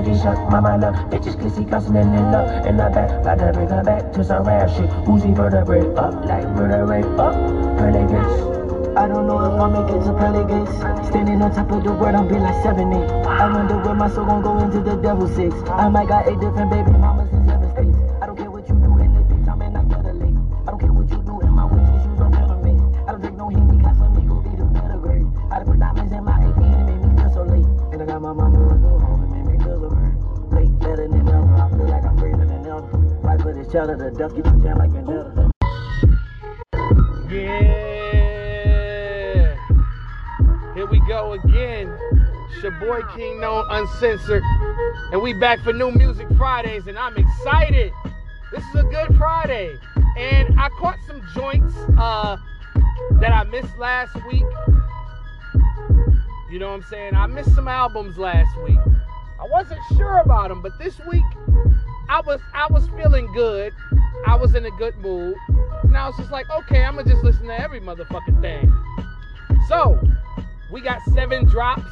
they shock my mind up. Bitches kissy cussing and in love. And I'm back, about to bring her back to some rap shit. Uzi vertebrae up, like vertebrae up. Gates. I don't know if I'll make it to gates. Standing on top of the world, I'm be like 7 8. I wonder where my soul gon' go into the devil six. I might got eight different baby Duck, you like an elder. Yeah. Here we go again. It's your boy King Known Uncensored. And we back for New Music Fridays, and I'm excited. This is a good Friday. And I caught some joints uh, that I missed last week. You know what I'm saying? I missed some albums last week. I wasn't sure about them, but this week I was I was feeling good. I was in a good mood. And I was just like, okay, I'm gonna just listen to every motherfucking thing. So, we got seven drops.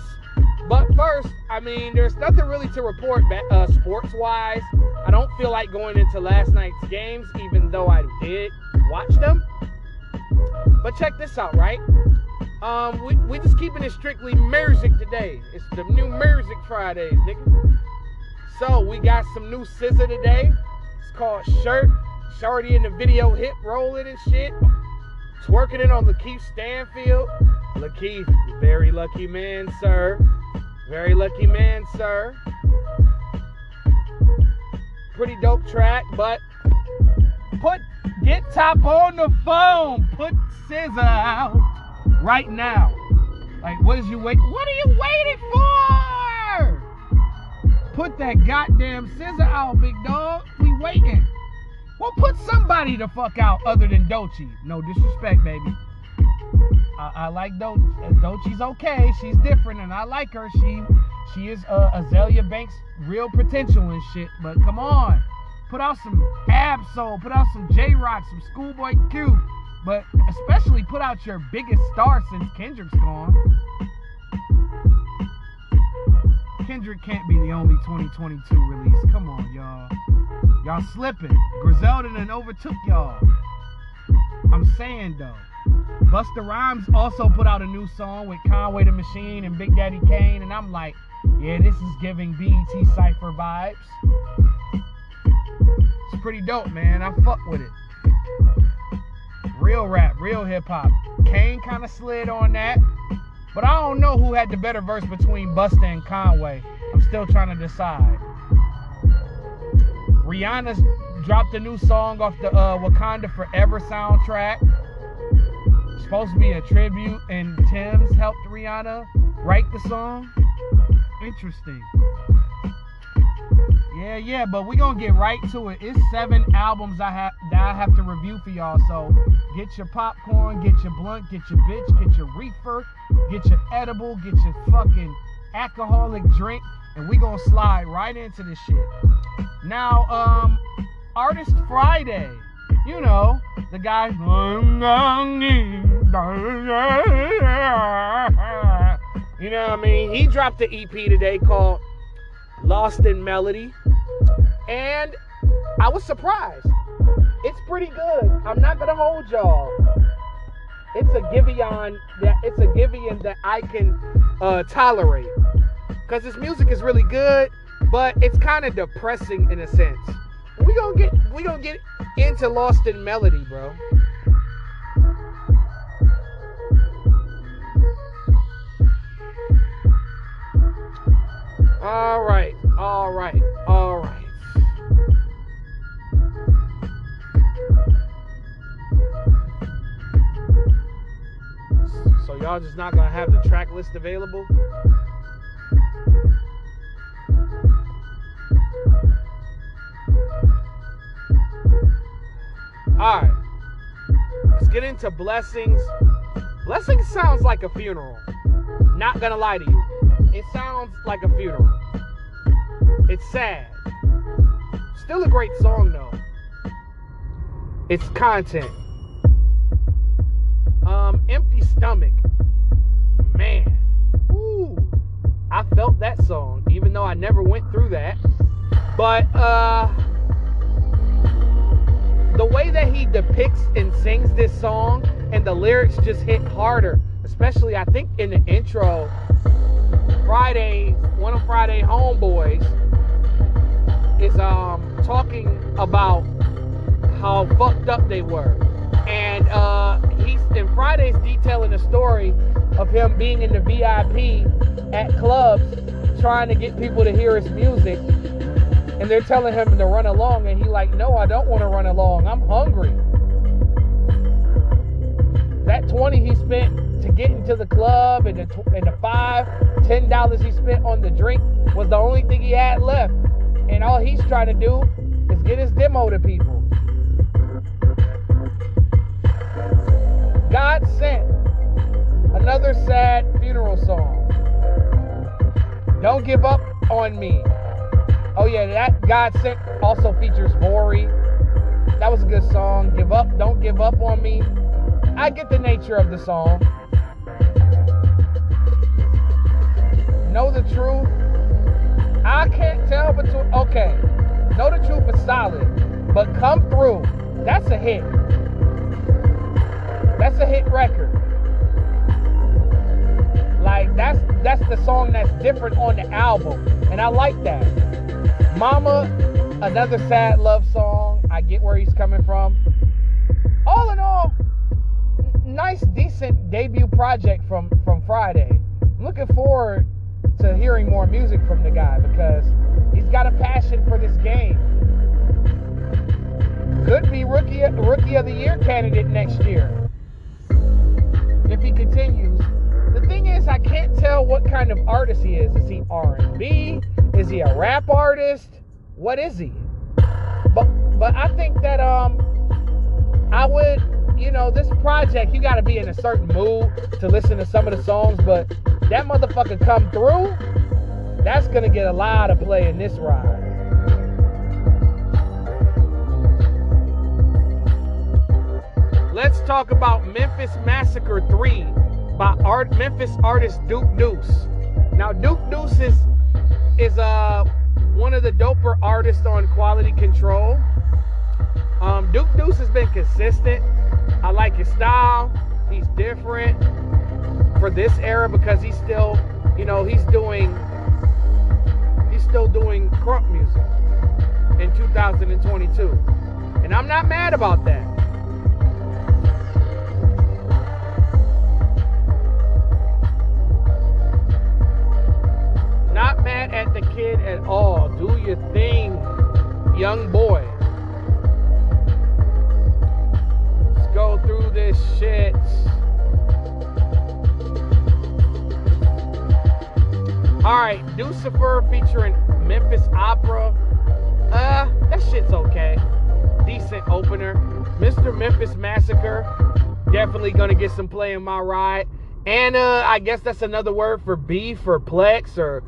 But first, I mean, there's nothing really to report uh, sports wise. I don't feel like going into last night's games, even though I did watch them. But check this out, right? Um, we, we just keeping it strictly music today. It's the new music Fridays, nigga. So we got some new SZA today. It's called Shirt. Shorty in the video hip rolling and shit. Twerking it on Lakeith Stanfield. Lakeith, very lucky man, sir. Very lucky man, sir. Pretty dope track, but put get top on the phone. Put SZA out right now. Like, what is you wait? What are you waiting for? Put that goddamn SZA out, big dog. We waiting. Well, put somebody the fuck out other than Doechii. No disrespect, baby. I, I like Do- Doechii's okay. She's different, and I like her. She she is uh, Azealia Banks' real potential and shit. But come on, put out some Ab-Soul, put out some Jay Rock, some Schoolboy Q, but especially put out your biggest star since Kendrick's gone. Kendrick can't be the only 2022 release. Come on, y'all. Y'all slipping. Griselda then overtook y'all. I'm saying though. Busta Rhymes also put out a new song with Conway the Machine and Big Daddy Kane, and I'm like, yeah, this is giving BET Cypher vibes. It's pretty dope, man. I fuck with it. Real rap, real hip hop. Kane kind of slid on that. But I don't know who had the better verse between Busta and Conway. I'm still trying to decide. Rihanna's dropped a new song off the uh, Wakanda Forever soundtrack. supposed to be a tribute, and Tems helped Rihanna write the song. Interesting. Yeah, yeah, but we gonna get right to it. It's seven albums I have that I have to review for y'all. So get your popcorn, get your blunt, get your bitch, get your reefer, get your edible, get your fucking alcoholic drink, and we gonna slide right into this shit. Now, um, Artist Friday, you know, the guy. You know what I mean? He dropped the EP today called Lost in Melody. And I was surprised. It's pretty good. I'm not gonna hold y'all. It's a Giveon that it's a Giveon that I can uh, tolerate. Cause his music is really good, but it's kind of depressing in a sense. We gonna get we gonna get into Lost in Melody, bro. All right, all right, all right. So y'all just not gonna have the track list available? All right. Let's get into blessings. Blessings sounds like a funeral. Not gonna lie to you. It sounds like a funeral. It's sad. Still a great song though. It's content. Um, empty stomach. Man. Ooh. I felt that song, even though I never went through that. But uh, the way that he depicts and sings this song and the lyrics just hit harder, especially I think in the intro. Friday, one of Friday homeboys is um talking about how fucked up they were. And uh he's Friday's detailing a story of him being in the VIP at clubs trying to get people to hear his music. And they're telling him to run along and he like, "No, I don't want to run along. I'm hungry." That 20 he spent to get into the club and the, and the five, ten dollars he spent on the drink was the only thing he had left. And all he's trying to do is get his demo to people. God sent another sad funeral song. Don't give up on me. Oh yeah, that God sent also features Vory. That was a good song. Give up, don't give up on me. I get the nature of the song. Know the truth. I can't tell between. Okay, know the truth is solid, but come through. That's a hit. That's a hit record. Like that's that's the song that's different on the album, and I like that. Mama, another sad love song. I get where he's coming from. All in all, nice, decent debut project from from Friday. I'm looking forward to hearing more music from the guy because he's got a passion for this game. Could be rookie rookie of the year candidate next year he continues. The thing is, I can't tell what kind of artist he is. Is he R&B? Is he a rap artist? What is he? But but I think that um I would you know this project you got to be in a certain mood to listen to some of the songs, but that motherfucker come through. That's gonna get a lot of play in this ride. Let's talk about Memphis Massacre 3 by art Memphis artist Duke Deuce. Now Duke Deuce is is uh one of the doper artists on Quality Control. Um, Duke Deuce has been consistent. I like his style. He's different for this era because he's still, you know, he's doing he's still doing crunk music in 2022. And I'm not mad about that. At all. Do your thing, young boy. Let's go through this shit. Alright, Lucifer featuring Memphis Opera. Uh, that shit's okay. Decent opener. Mr. Memphis Massacre. Definitely gonna get some play in my ride. And uh, I guess that's another word for beef or plex or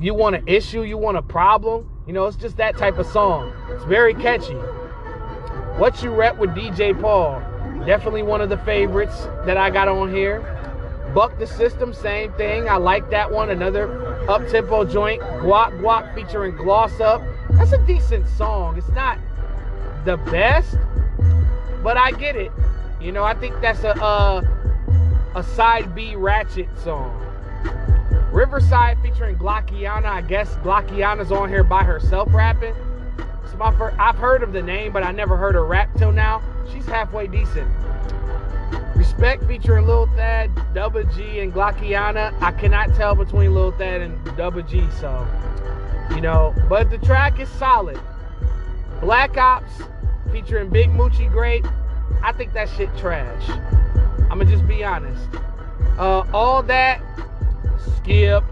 you want an issue, you want a problem. You know, it's just that type of song. It's very catchy. What You Rep with DJ Paul. Definitely one of the favorites that I got on here. Buck the System, same thing. I like that one. Another up tempo joint. Guap Guap featuring Gloss Up. That's a decent song. It's not the best, but I get it. You know, I think that's a uh, a side B Ratchet song. Riverside featuring Glockiana. I guess Glockiana's on here by herself rapping. It's my first, I've heard of the name, but I never heard her rap till now. She's halfway decent. Respect featuring Lil Thad, Double G, and Glockiana. I cannot tell between Lil Thad and Double G, so you know. But the track is solid. Black Ops featuring Big Moochie Grape. I think that shit trash. I'ma just be honest. Uh, all that skip.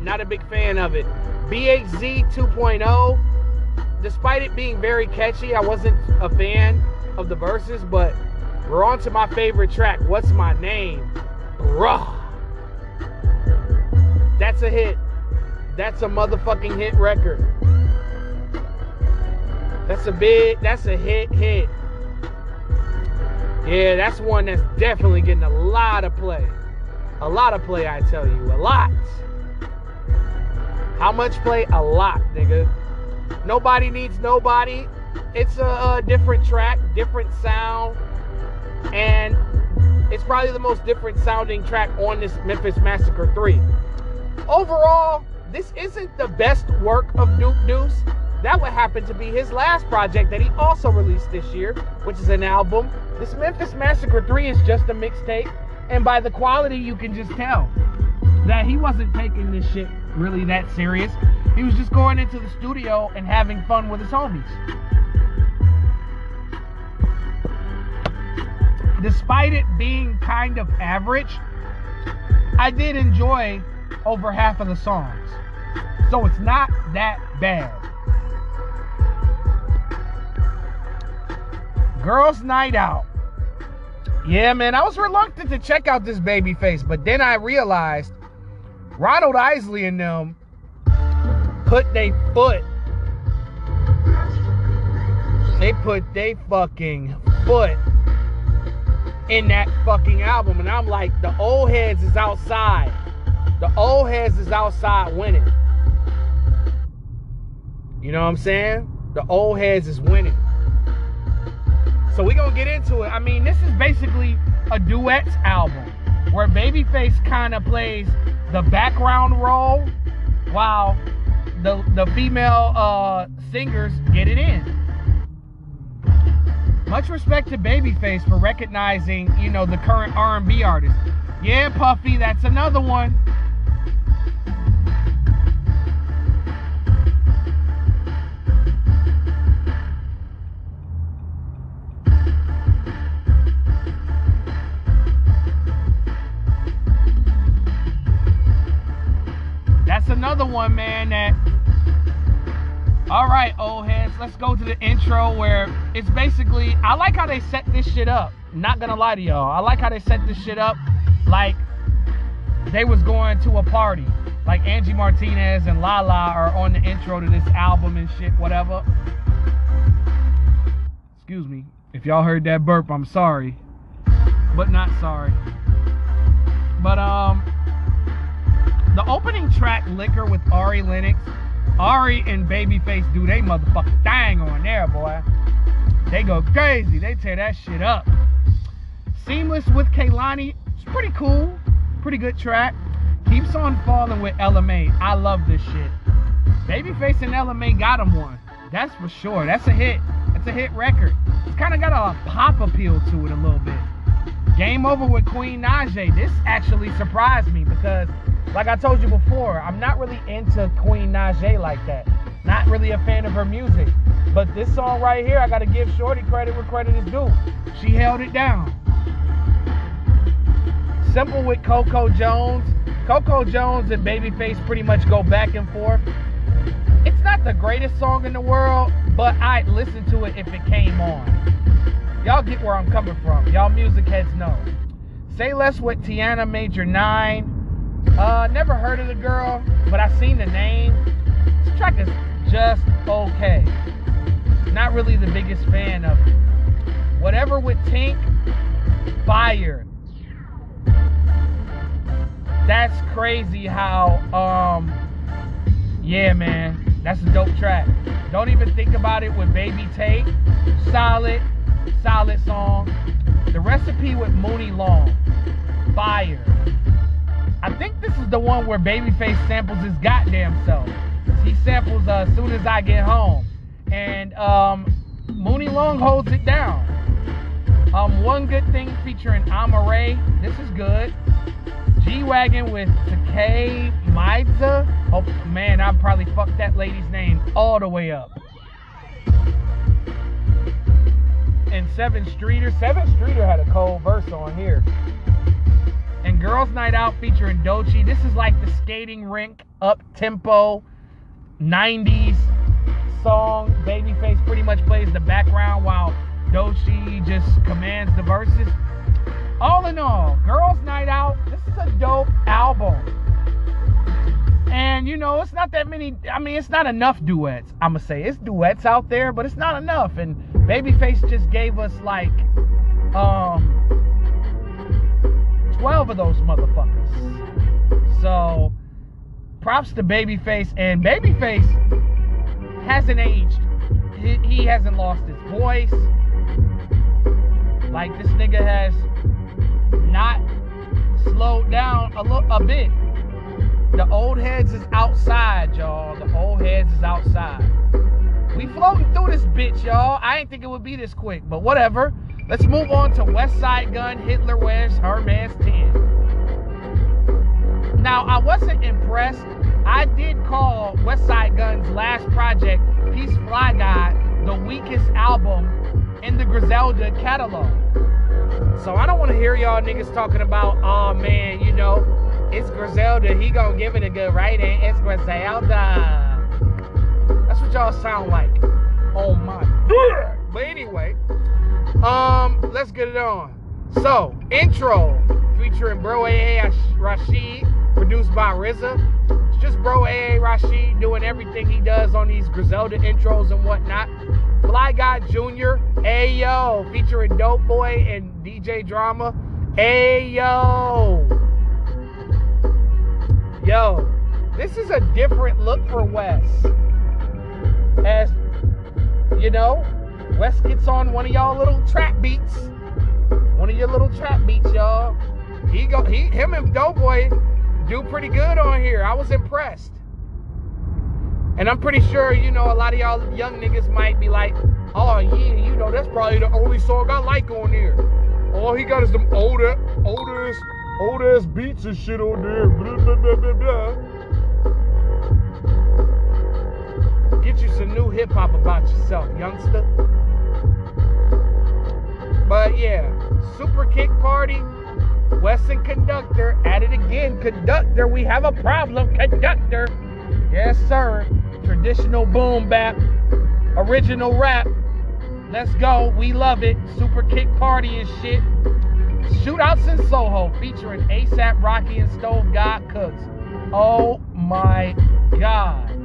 Not a big fan of it. BHZ 2.0. Despite it being very catchy, I wasn't a fan of the verses, but we're on to my favorite track. What's my name? Bruh. That's a hit. That's a motherfucking hit record. That's a big, that's a hit hit. Yeah, that's one that's definitely getting a lot of play. A lot of play, I tell you. A lot. How much play? A lot, nigga. Nobody needs nobody. It's a, a different track, different sound, and it's probably the most different sounding track on this Memphis Massacre 3. Overall, this isn't the best work of Duke Deuce. That would happen to be his last project that he also released this year, which is an album. This Memphis Massacre 3 is just a mixtape, and by the quality, you can just tell that he wasn't taking this shit really that serious. He was just going into the studio and having fun with his homies. Despite it being kind of average, I did enjoy over half of the songs. So it's not that bad. Girls Night Out. Yeah, man, I was reluctant to check out this Babyface, but then I realized Ronald Isley and them put their foot. They put their fucking foot in that fucking album. And I'm like, the old heads is outside. The old heads is outside winning. You know what I'm saying? The old heads is winning. So we gonna get into it. I mean, this is basically a duets album where Babyface kind of plays the background role while the the female uh, singers get it in. Much respect to Babyface for recognizing, you know, the current R&B artist. Yeah, Puffy, that's another one. One, man, that all right, old heads, let's go to the intro where it's basically, I like how they set this shit up. Not gonna lie to y'all. I like how they set this shit up like they was going to a party. Like Angie Martinez and Lala are on the intro to this album and shit, whatever. Excuse me. If y'all heard that burp, I'm sorry. But not sorry. But um the opening track Liquor with Ari Lennox Ari and Babyface do they motherfucking thing on there, boy. They go crazy. They tear that shit up. Seamless with Kehlani. It's pretty cool. Pretty good track. Keeps on falling with Mai. I love this shit. Babyface and Mai got him one. That's for sure. That's a hit. That's a hit record. It's kind of got a pop appeal to it a little bit. Game over with Queen Naija. This actually surprised me because like I told you before, I'm not really into Queen Naija like that. Not really a fan of her music. But this song right here, I gotta give Shorty credit where credit is due. She held it down. Simple with Coco Jones. Coco Jones and Babyface pretty much go back and forth. It's not the greatest song in the world, but I'd listen to it if it came on. Y'all get where I'm coming from. Y'all music heads know. Say Less with Tiana Major 9. Uh, never heard of the girl, but I seen the name. This track is just okay. Not really the biggest fan of it. Whatever with Tink, fire. That's crazy how, um, yeah, man, that's a dope track. Don't even think about it with Baby Tate. Solid, solid song. The recipe with Muni Long, fire. I think this is the one where Babyface samples his goddamn self. He samples uh, as soon as I get home. And um, Muni Long holds it down. Um, one good thing featuring Amaarae. This is good. G Wagon with Tkay Maidza. Oh man, I probably fucked that lady's name all the way up. And Sevyn Streeter. Sevyn Streeter had a cold verse on here and Girls Night Out featuring Doechii. This is like the skating rink up tempo 90s song. Babyface pretty much plays the background while Doechii just commands the verses. All in all, Girls Night Out, this is a dope album. And you know, it's not that many, I mean, it's not enough duets. I'ma say it's duets out there, but it's not enough. And Babyface just gave us like um 12 of those motherfuckers. So props to Babyface, and Babyface hasn't aged. He, he hasn't lost his voice. Like this nigga has not slowed down a, lo- a bit. The old heads is outside, y'all. The old heads is outside. We floating through this bitch, y'all. I ain't think it would be this quick, but whatever. Let's move on to Westside Gunn, Hitler Wears Hermes 10. Now, I wasn't impressed. I did call Westside Gunn's last project, Peace Fly Guy, the weakest album in the Griselda catalog. So I don't want to hear y'all niggas talking about, oh man, you know, it's Griselda. He gonna give it a good rating. It's Griselda. That's what y'all sound like. Oh my god. But anyway, um, let's get it on. So, intro featuring Bro AA Rashid, produced by RZA. It's just Bro AA Rashid doing everything he does on these Griselda intros and whatnot. Fly Guy Jr. Ayo, featuring Dope Boy and DJ Drama. Ayo. Yo, this is a different look for Wes. As you know, Wes gets on one of y'all little trap beats. One of your little trap beats, y'all. He go he him and Doughboy do pretty good on here. I was impressed. And I'm pretty sure, you know, a lot of y'all young niggas might be like, oh yeah, you know, that's probably the only song I like on here. All he got is them older, old ass old ass beats and shit on there. Blah, blah, blah, Get you some new hip hop about yourself, youngster. But yeah, Super Kick Party, Weston Conductor, at it again. Conductor, we have a problem. Conductor. Yes, sir. Traditional boom bap, original rap. Let's go. We love it. Super Kick Party and shit. Shootouts in Soho featuring ASAP Rocky and Stove God Cooks. Oh my god.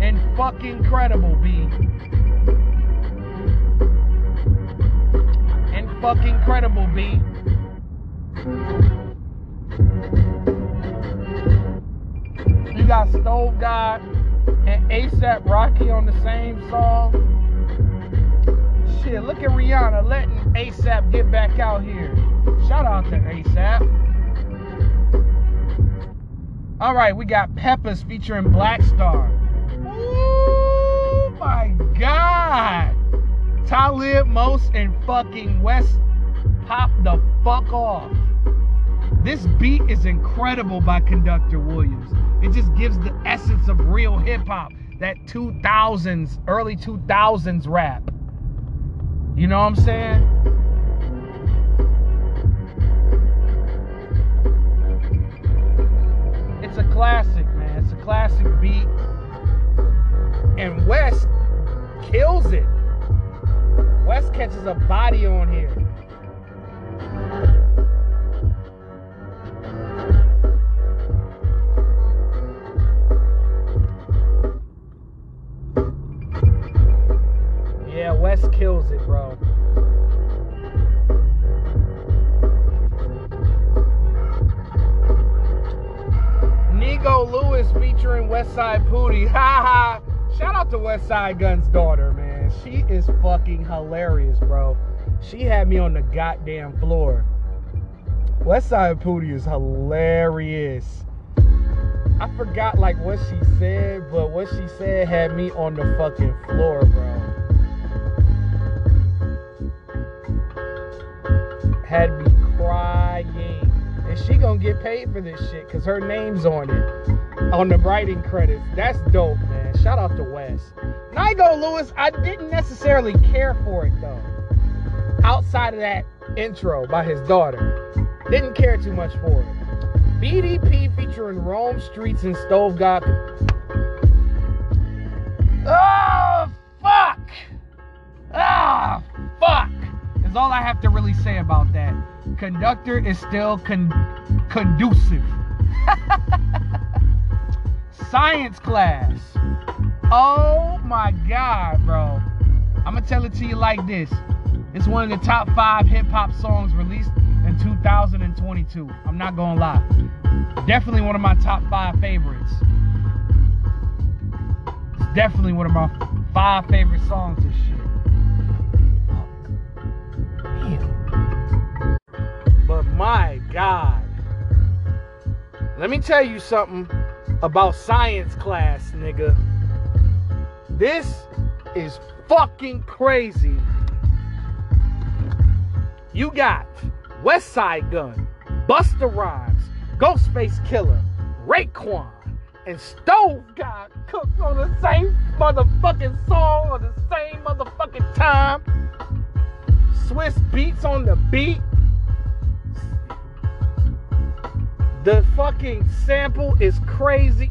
And fucking credible, B. And fucking credible, B. You got Stove God and ASAP Rocky on the same song. Shit, look at Rihanna letting ASAP get back out here. Shout out to ASAP. All right, we got Peppers featuring Black Star. Oh my God. Talib, Mos, and fucking West pop the fuck off. This beat is incredible by Conductor Williams. It just gives the essence of real hip hop, that 2000s, early 2000s rap. You know what I'm saying? It's a classic, man. It's a classic beat. And West kills it. West catches a body on here. Yeah, West kills it, bro. Nigo Louis featuring Westside Pootie. Ha ha. Shout out to Westside Gunn's daughter, man. She is fucking hilarious, bro. She had me on the goddamn floor. Westside Pootie is hilarious. I forgot like what she said, but what she said had me on the fucking floor, bro. Had me crying. And she gonna get paid for this shit because her name's on it. On the writing credits. That's dope, man. Shout out to Wes. Nigo Louis, I didn't necessarily care for it though. Outside of that intro by his daughter. Didn't care too much for it. BDP featuring Rome Streets and Stove God. Oh, fuck! Ah, fuck! Is all I have to really say about that. Conductor is still con- conducive. Science class. Oh my god, bro. I'm gonna tell it to you like this. It's one of the top five hip hop songs released in in 2022. I'm not gonna lie. Definitely one of my top five favorites. It's definitely one of my five favorite songs this shit. But my God. Let me tell you something about science class, nigga. This is fucking crazy. You got Westside Gunn, Busta Rhymes, Ghostface Killah, Raekwon, and Stove God cooked on the same motherfucking song on the same motherfucking time. Swizz Beatz on the beat. The fucking sample is crazy,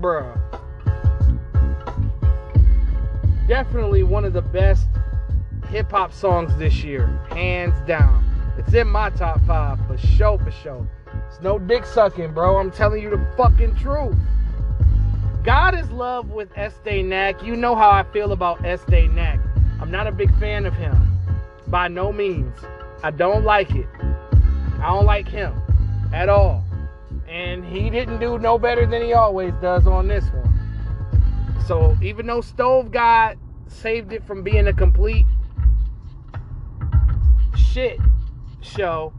bruh. Definitely one of the best hip hop songs this year, hands down. It's in my top five for sure, for sure. It's no dick sucking, bro. I'm telling you the fucking truth. God is love with Estee Nack. You know how I feel about Estee Nack. I'm not a big fan of him. By no means. I don't like it. I don't like him at all. And he didn't do no better than he always does on this one. So even though Stove God saved it from being a complete shit show,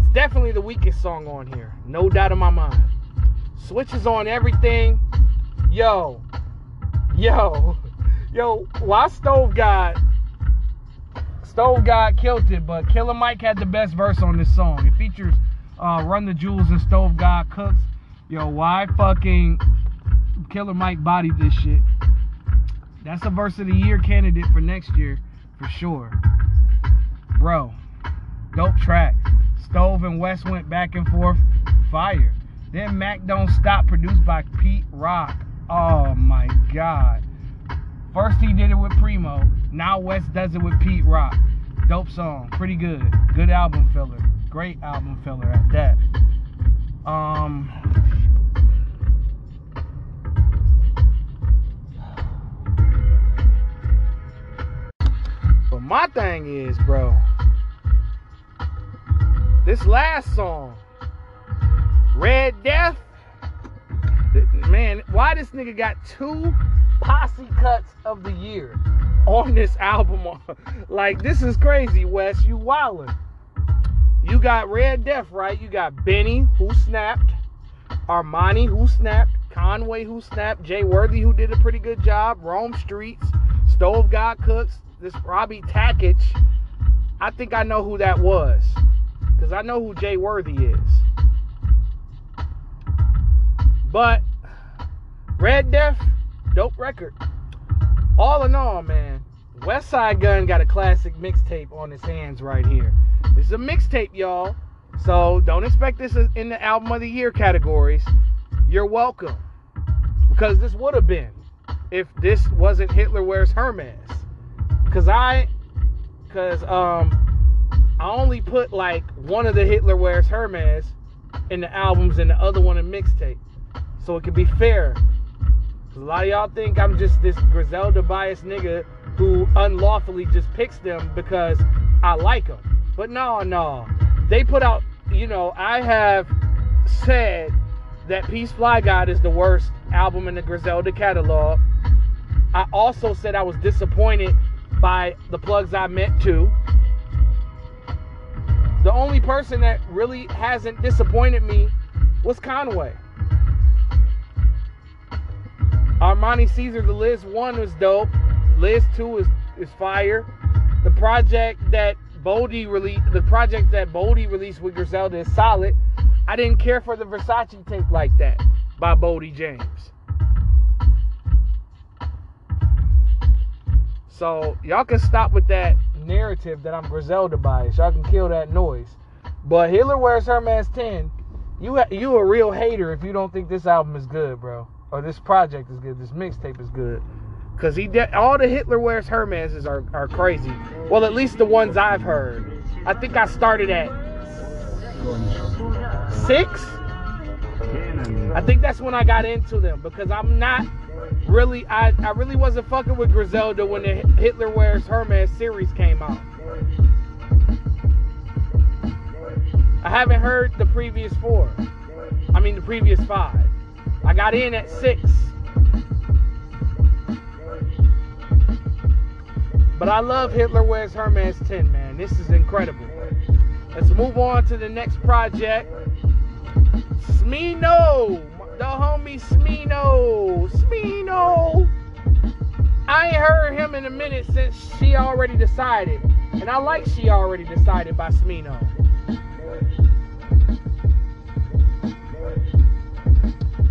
it's definitely the weakest song on here. No doubt in my mind. Switches on everything. Yo. Yo. Yo, why Stove God Stove God killed it, but Killer Mike had the best verse on this song. It features uh, Run the Jewels and Stove God Cooks. Yo, why fucking Killer Mike bodied this shit? That's a verse of the year candidate for next year, for sure. Bro, dope track. Stove and West went back and forth. Fire. Then Mac Don't Stop, produced by Pete Rock. Oh my god. First he did it with Primo. Now West does it with Pete Rock. Dope song. Pretty good. Good album filler. Great album filler at that. Um my thing is, bro, this last song, Red Death, man, why this nigga got two posse cuts of the year on this album? like, this is crazy, Wes. You wildin'. You got Red Death, right? You got Benny, who snapped, Armani, who snapped, Conway, who snapped, Jay Worthy, who did a pretty good job, Rome Streets, Stove God Cooks, this Robbie Takich. I think I know who that was. Because I know who Jay Worthy is. But Red Death, dope record. All in all, man, Westside Gunn got a classic mixtape on his hands right here. This is a mixtape, y'all. So don't expect this in the album of the year categories. You're welcome. Because this would have been if this wasn't Hitler Wears Hermes. Cause I cause um I only put like one of the Hitler Wears Hermes in the albums and the other one in mixtape. So it can be fair. A lot of y'all think I'm just this Griselda biased nigga who unlawfully just picks them because I like them. But no, no. They put out, you know, I have said that Peace Fly God is the worst album in the Griselda catalog. I also said I was disappointed by the plugs I meant to. The only person that really hasn't disappointed me was Conway. Armani Caesar, the Liz 1 was dope. Liz 2 is, is fire. The project that Boldy released, the project that Boldy released with Griselda is solid. I didn't care for the Versace tape like that by Boldy James. So y'all can stop with that narrative that I'm Griselda biased. Y'all can kill that noise. But Hitler wears Hermes 10. You you a real hater if you don't think this album is good, bro, or this project is good. This mixtape is good. Cause he de- all the Hitler wears Hermeses are are crazy. Well, at least the ones I've heard. I think I started at six. I think that's when I got into them because I'm not really I, I really wasn't fucking with Griselda when the Hitler Wears Hermes series came out. I haven't heard the previous four. I mean, the previous five. I got in at six. But I love Hitler Wears Hermes 10, man. This is incredible. Let's move on to the next project. Smino, the homie Smino, Smino. I ain't heard him in a minute since she already decided, and I like she already decided by Smino.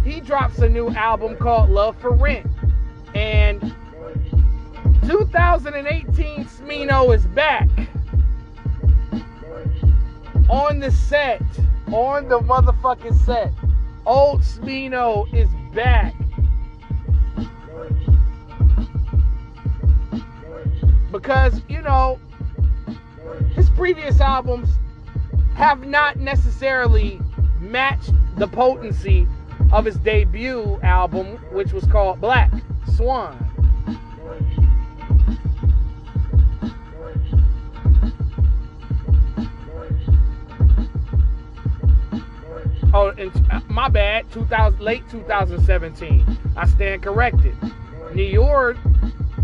He drops a new album called Love for Rent, and 2018 Smino is back on the set, on the motherfucking set. Old Smino is back. Because, you know, his previous albums have not necessarily matched the potency of his debut album, which was called Black Swan. Oh, and, uh, my bad. 2000, late 2017. I stand corrected. NØIR,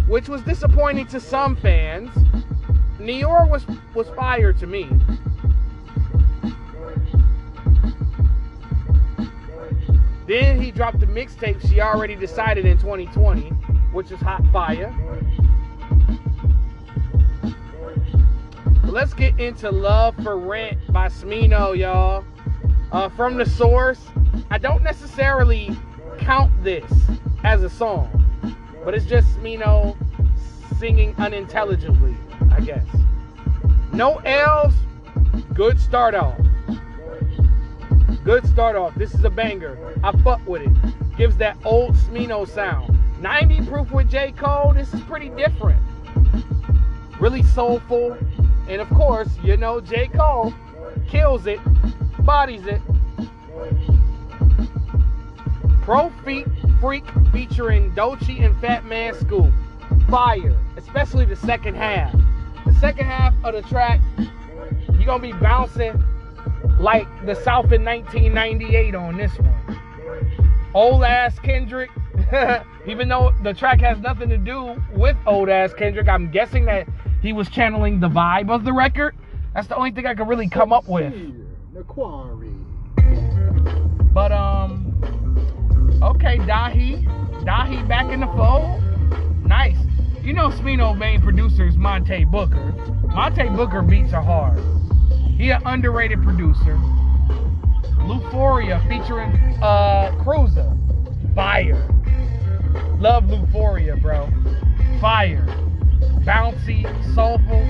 which was disappointing to some fans. NØIR was was fire to me. Then he dropped the mixtape she already decided in 2020, which is hot fire. let's get into Love for Rent by Smino, y'all uh, from the source. I don't necessarily count this as a song, but it's just me, you know, singing unintelligibly, I guess. No L's, good start off. Good start off. This is a banger. I fuck with it. Gives that old Smino sound. 90 proof with J. Cole, this is pretty different. Really soulful. And of course, you know, J. Cole kills it bodies it. Pro Feet Freak featuring Doechii and Fat Man Scoop. Fire, especially the second half. The second half of the track, you're gonna be bouncing like the South in 1998 on this one. Old ass Kendrick, even though the track has nothing to do with old ass Kendrick, I'm guessing that he was channeling the vibe of the record. That's the only thing I could really come up with the quarry. But um, okay, Dahi, Dahi back in the fold. Nice. You know, Smino main producer is Monte Booker. Monte Booker beats are hard. He an underrated producer. Louphoria featuring uh Cruza. Fire. Love Louphoria, bro. Fire. Bouncy, soulful.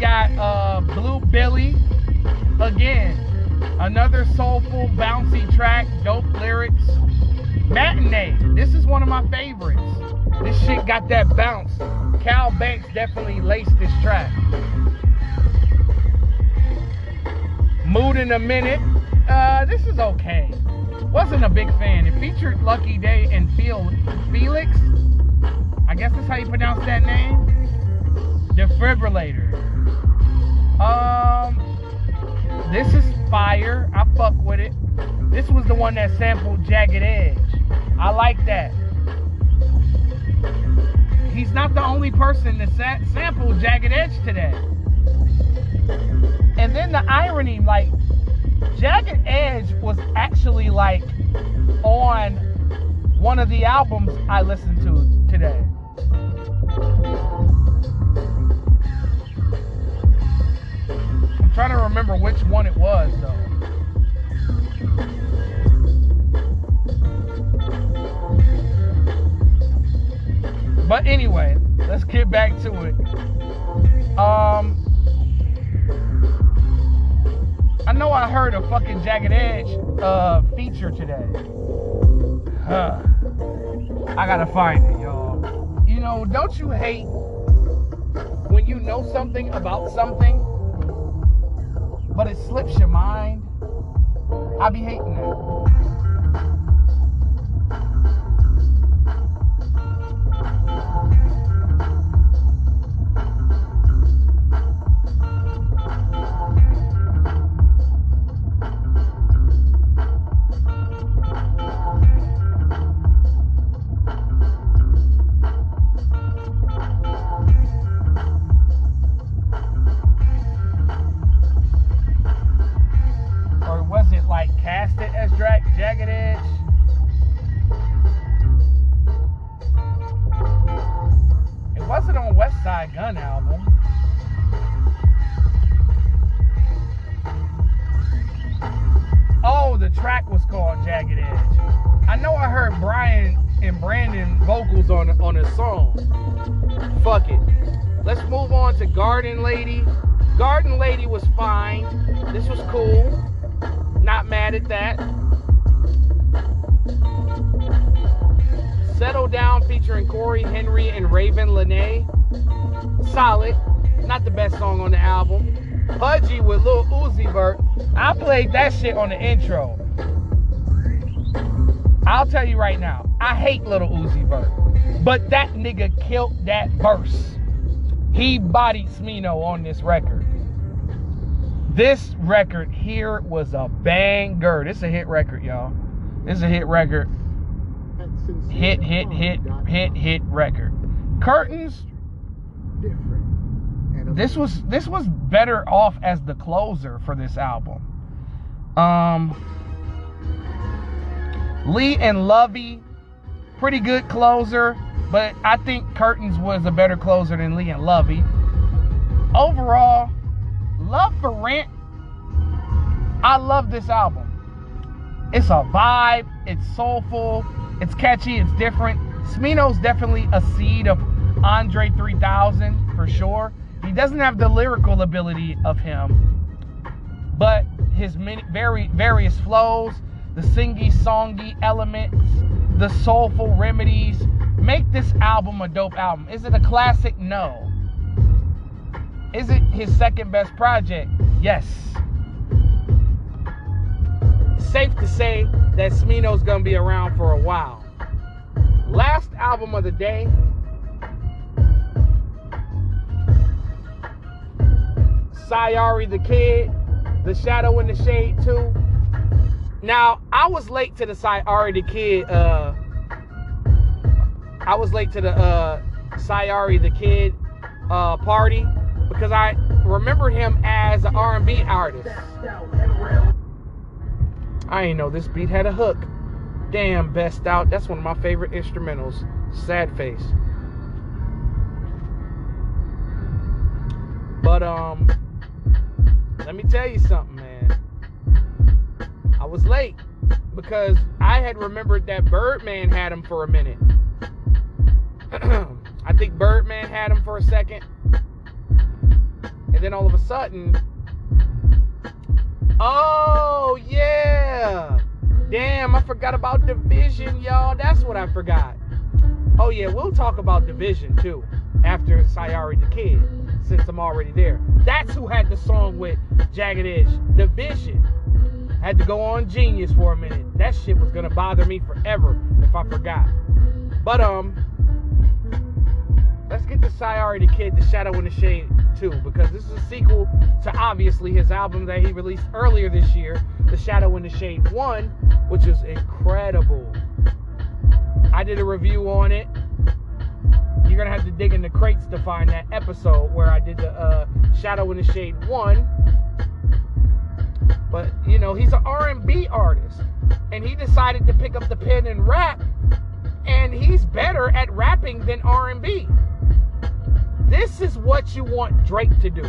Got uh, Blu Billy again. Another soulful, bouncy track, dope lyrics. Matinee. This is one of my favorites. This shit got that bounce. Kal Banx definitely laced this track. Mood in a minute. Uh, this is okay. Wasn't a big fan. It featured Lucky Daye and Feel Felix. I guess that's how you pronounce that name defibrillator. Um, this is fire. I fuck with it. This was the one that sampled Jagged Edge. I like that. He's not the only person that sa- sampled Jagged Edge today. And then the irony, like, Jagged Edge was actually like on one of the albums I listened to today. Trying to remember which one it was though. But anyway, let's get back to it. Um, I know I heard a fucking Jagged Edge uh, feature today. Huh. I gotta find it, y'all. You know, don't you hate when you know something about something but it slips your mind. I be hating that. Played that shit on the intro. I'll tell you right now, I hate Little Uzi Vert. But that nigga killed that verse. He bodied Smino on this record. This record here was a banger. This is a hit record, y'all. This is a hit record. Hit, hit, hit, hit, hit record. Curtains. Different. This was this was better off as the closer for this album. Um Lee and Lovey, pretty good closer, but I think Curtains was a better closer than Lee and Lovey. Overall, Luv 4 Rent, I love this album. It's a vibe, it's soulful, it's catchy, it's different. Smino's definitely a seed of Andre 3000 for sure. He doesn't have the lyrical ability of him, but his many, very various flows, the singy songy elements, the soulful remedies make this album a dope album. Is it a classic? No. Is it his second best project? Yes. Safe to say that Smino's gonna be around for a while. Last album of the day Sy Ari the Kid, The Shadow in the Shade 2. Now, I was late to the Sy Ari the Kid, uh, I was late to the uh, Sy Ari the Kid uh, party because I remember him as an R&B artist. I ain't know this beat had a hook. Damn, best out. That's one of my favorite instrumentals. Sad face. But um let me tell you something, man. I was late because I had remembered that Birdman had him for a minute. I think Birdman had him for a second. And then all of a sudden, oh yeah. Damn, I forgot about dvsn, y'all. That's what I forgot. Oh yeah, we'll talk about dvsn too after Sy Ari the Kid since I'm already there. That's who had the song with Jagged Edge. dvsn. Had to go on Genius for a minute. That shit was gonna bother me forever if I forgot. But um, let's get to Sy Ari the Kid, The Shadow in the Shade too, because this is a sequel to obviously his album that he released earlier this year, The Shadow in the Shade 1, which is incredible. I did a review on it you're gonna have to dig in the crates to find that episode where I did the uh, Shadow in the Shade one. But you know, he's an R&B artist, and he decided to pick up the pen and rap, and he's better at rapping than R&B. This is what you want Drake to do.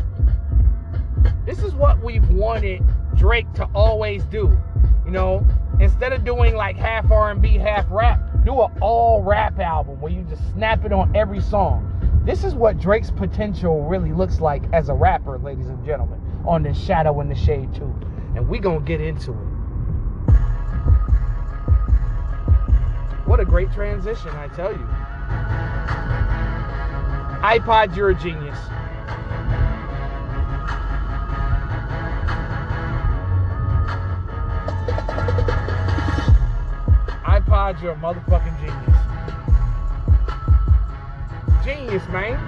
This is what we've wanted Drake to always do. You know, instead of doing like half R&B, half rap, do an all rap album where you just snap it on every song. This is what Drake's potential really looks like as a rapper, ladies and gentlemen, on this Shadow in the Shade 2. And we gonna get into it. What a great transition, I tell you. iPod, you're a genius. iPod, you're a motherfucking genius. Genius, man.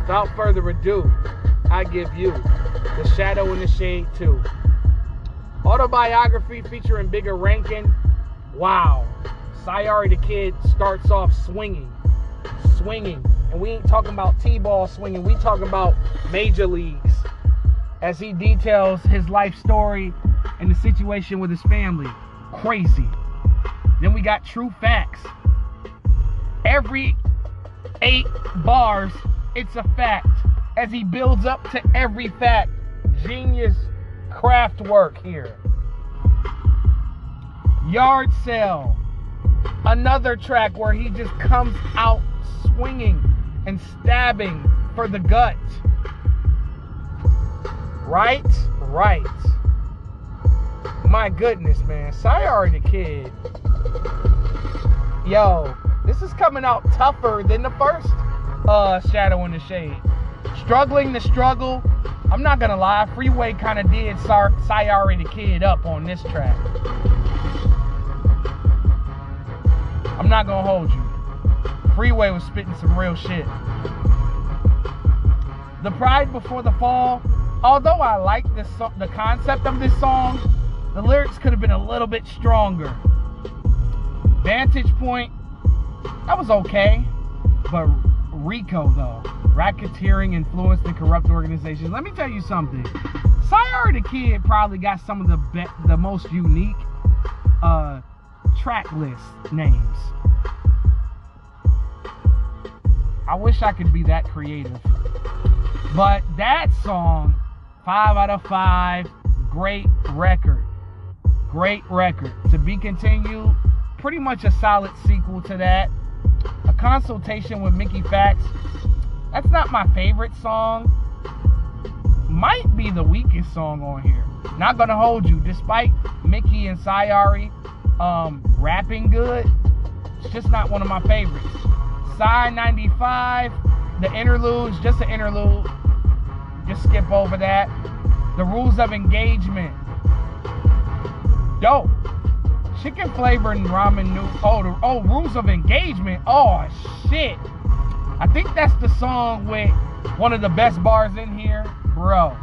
Without further ado, I give you The Shadow in the Shade 2. Autobiography featuring Bigga Rankin. Wow. Sy Ari the Kid starts off swinging. Swinging. And we ain't talking about T-ball swinging. We talking about major leagues. As he details his life story and the situation with his family. Crazy. Then we got true facts. Every eight bars. It's a fact. As he builds up to every fact. Genius craft work here. Yard sale. Another track where he just comes out swinging and stabbing for the gut. Right? Right. My goodness, man. Sy Ari the Kid. Yo, this is coming out tougher than the first uh, Shadow in the Shade. Struggling to struggle. I'm not gonna lie, Freeway kind of did Sy Ari the Kid up on this track. I'm not gonna hold you. Freeway was spitting some real shit. The Pride Before the Fall, although I like this the concept of this song, the lyrics could have been a little bit stronger. Vantage Point, that was okay, but RICO though, racketeering, influenced, and corrupt organizations. Let me tell you something. Sy Ari the Kid probably got some of the be- the most unique uh, track list names. I wish I could be that creative. But that song, five out of five, great record. Great record. To be continued, pretty much a solid sequel to that. A consultation with Mickey Factz. That's not my favorite song. Might be the weakest song on here. Not gonna hold you. Despite Mickey and Sy Ari um, rapping good, it's just not one of my favorites. Side 95, the interludes, just an interlude. Just skip over that. The rules of engagement. Dope. Chicken flavor and ramen noodles. Oh, oh, rules of engagement. Oh shit. I think that's the song with one of the best bars in here, bro.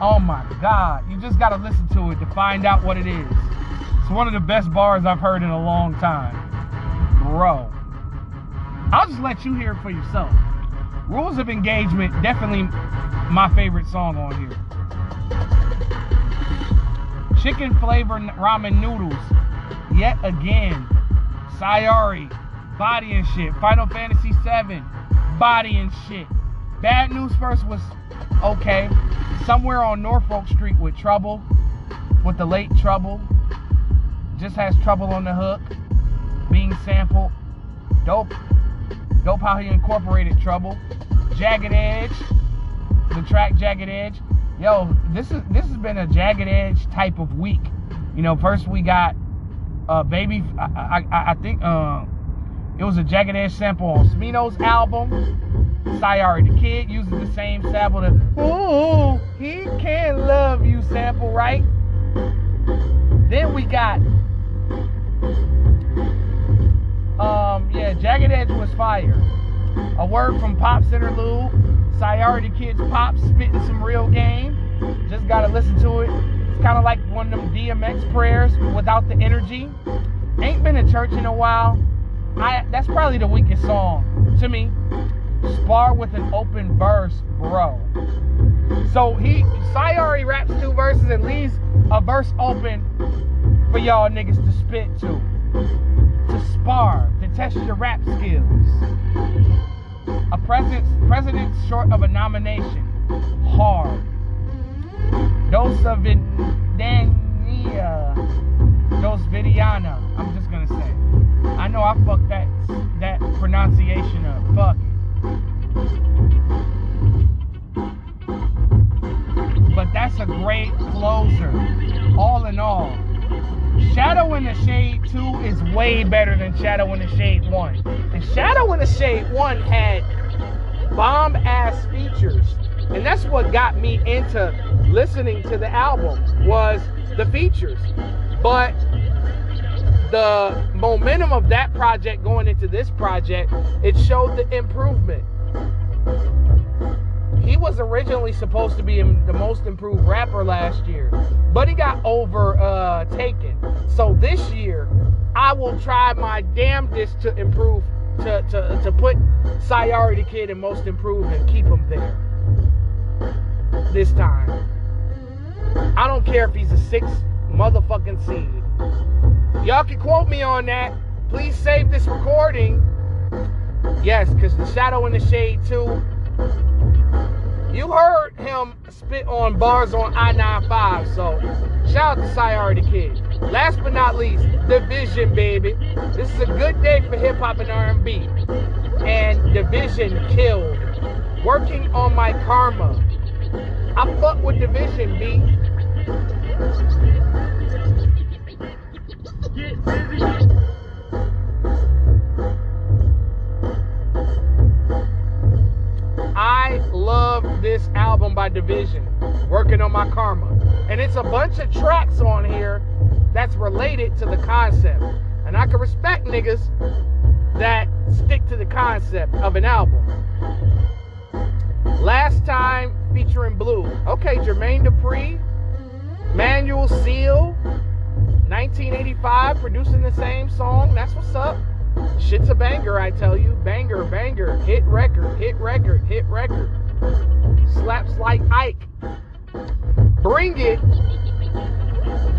Oh my god. You just gotta listen to it to find out what it is. It's one of the best bars I've heard in a long time. Bro. I'll just let you hear it for yourself. Rules of Engagement, definitely my favorite song on here. Chicken flavored ramen noodles, yet again. Sy Ari, body and shit. Final Fantasy VII, body and shit. Bad News First was okay. Somewhere on Norfolk Street with Trouble, with the late Trouble. Just has Trouble on the hook, being sampled. Dope. Dope how he incorporated Trouble. Jagged Edge, the track Jagged Edge. Yo, this is this has been a Jagged Edge type of week. You know, first we got uh baby I I, I think uh it was a Jagged Edge sample on Smino's album. Sy Ari the Kid uses the same sample to Ooh, he can love you sample, right? Then we got um yeah, Jagged Edge was fire. A word from Pop's interlude. Sy Ari the Kid's Pop spitting some real game. Just gotta listen to it. It's kind of like one of them DMX prayers without the energy. Ain't been to church in a while. I that's probably the weakest song to me. Spar with an open verse, bro. So he Sy Ari raps two verses and leaves a verse open for y'all niggas to spit to. To spar, to test your rap skills. A president president short of a nomination. Hard. Dose of it Dania. Dose Vidiana. I'm just gonna say. I know I fucked that that pronunciation up. Fuck it. But that's a great closer. All in all. Shadow in the Shade 2 is way better than Shadow in the Shade 1. And Shadow in the Shade 1 had bomb ass features. And that's what got me into listening to the album was the features. But the momentum of that project going into this project, it showed the improvement. He was originally supposed to be the most improved rapper last year, but he got overtaken. Uh, so this year, I will try my damnedest to improve, to, to, to put Sy Ari the Kid in most improved and keep him there. This time. I don't care if he's a six motherfucking seed. Y'all can quote me on that. Please save this recording Yes, because the Shadow in the Shade too. You heard him spit on bars on I-95, so shout out to Sy Ari the Kid. Last but not least, dvsn, baby. This is a good day for hip hop and R&B. And dvsn killed. Working on my karma. I fuck with dvsn, B. Get busy. I love this album by dvsn, Working on My Karma. And it's a bunch of tracks on here that's related to the concept. And I can respect niggas that stick to the concept of an album. Last time featuring Blue. Okay, Jermaine Dupri, Manuel Seal, 1985, producing the same song. That's what's up. Shit's a banger, I tell you. Banger, banger. Hit record, hit record, hit record. Slaps like Ike. Bring it.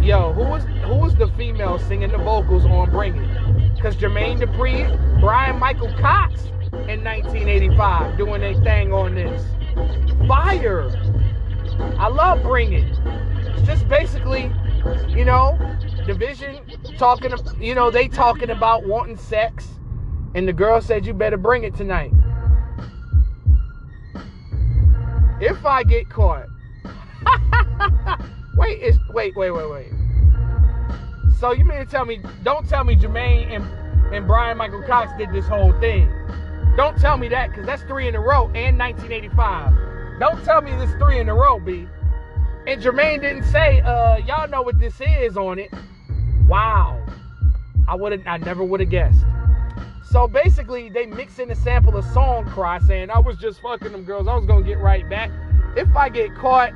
Yo, who was who was the female singing the vocals on Bring It? Cause Jermaine Dupri, Bryan Michael Cox in 1985 doing a thing on this. Fire. I love Bring It. It's just basically, you know, dvsn talking, you know, they talking about wanting sex, and the girl said, "You better bring it tonight." If I get caught, wait, it's wait, wait, wait, wait. So you mean to tell me? Don't tell me Jermaine and and Bryan Michael Cox did this whole thing. Don't tell me that, because that's three in a row and 1985. Don't tell me this three in a row, B. And Jermaine didn't say, uh, y'all know what this is on it. Wow. I would have I never would have guessed. So basically they mix in a sample of song cry saying I was just fucking them girls. I was gonna get right back. If I get caught,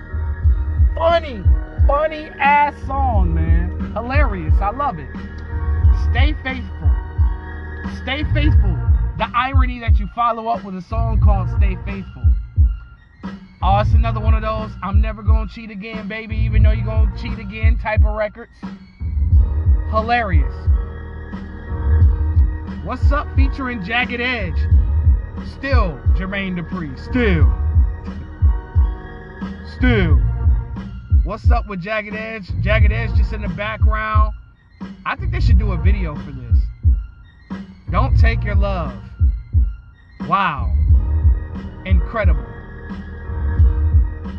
funny, funny ass song, man. Hilarious. I love it. Stay faithful. Stay faithful. The irony that you follow up with a song called Stay Faithful. Oh, it's another one of those I'm never gonna cheat again, baby, even though you're gonna cheat again type of records hilarious. What's up featuring Jagged Edge? Still Jermaine Dupri. Still. Still. What's up with Jagged Edge? Jagged Edge just in the background. I think they should do a video for this. Don't take your love. Wow. Incredible.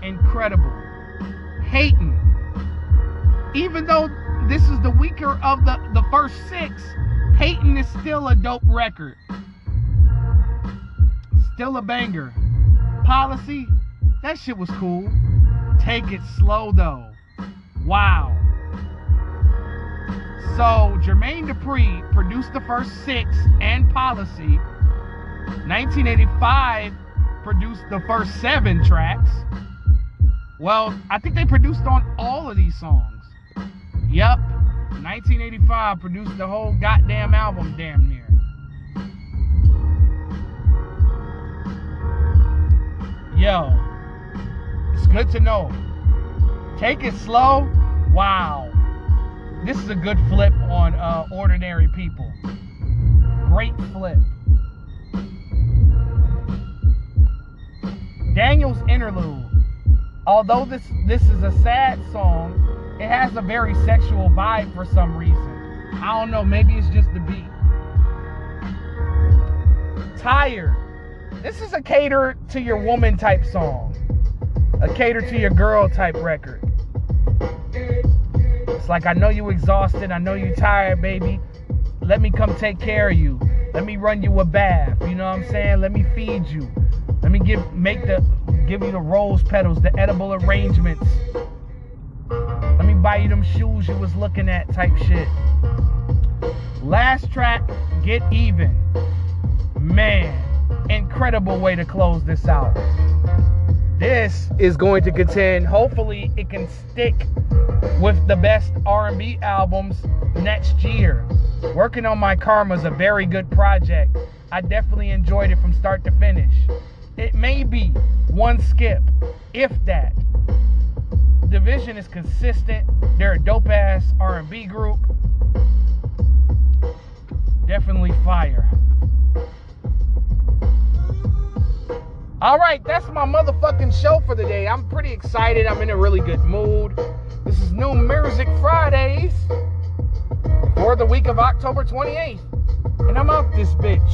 Incredible. Hating. Even though this is the weaker of the, the first six. Hating is still a dope record. Still a banger. Policy, that shit was cool. Take it slow though. Wow. So Jermaine Dupri produced the first six and Policy. 1985 produced the first seven tracks. Well, I think they produced on all of these songs. Yep. 1985 produced the whole goddamn album, damn near. Yo, it's good to know. Take it slow. Wow. This is a good flip on uh, Ordinary People. Great flip. Daniel's interlude. Although this this is a sad song, it has a very sexual vibe for some reason. I don't know, maybe it's just the beat. Tired. This is a cater to your woman type song. A cater to your girl type record. It's like I know you exhausted, I know you tired, baby. Let me come take care of you. Let me run you a bath. You know what I'm saying? Let me feed you. Let me give make the give you the rose petals, the edible arrangements buy you them shoes you was looking at type shit. Last track, Get Even. Man, incredible way to close this out. This is going to contend. Hopefully, it can stick with the best R&B albums next year. Working on my karma is a very good project. I definitely enjoyed it from start to finish. It may be one skip, if that, dvsn is consistent. They're a dope ass R&B group. Definitely fire. All right, that's my motherfucking show for the day. I'm pretty excited. I'm in a really good mood. This is New Music Fridays for the week of October 28th. And I'm out this bitch.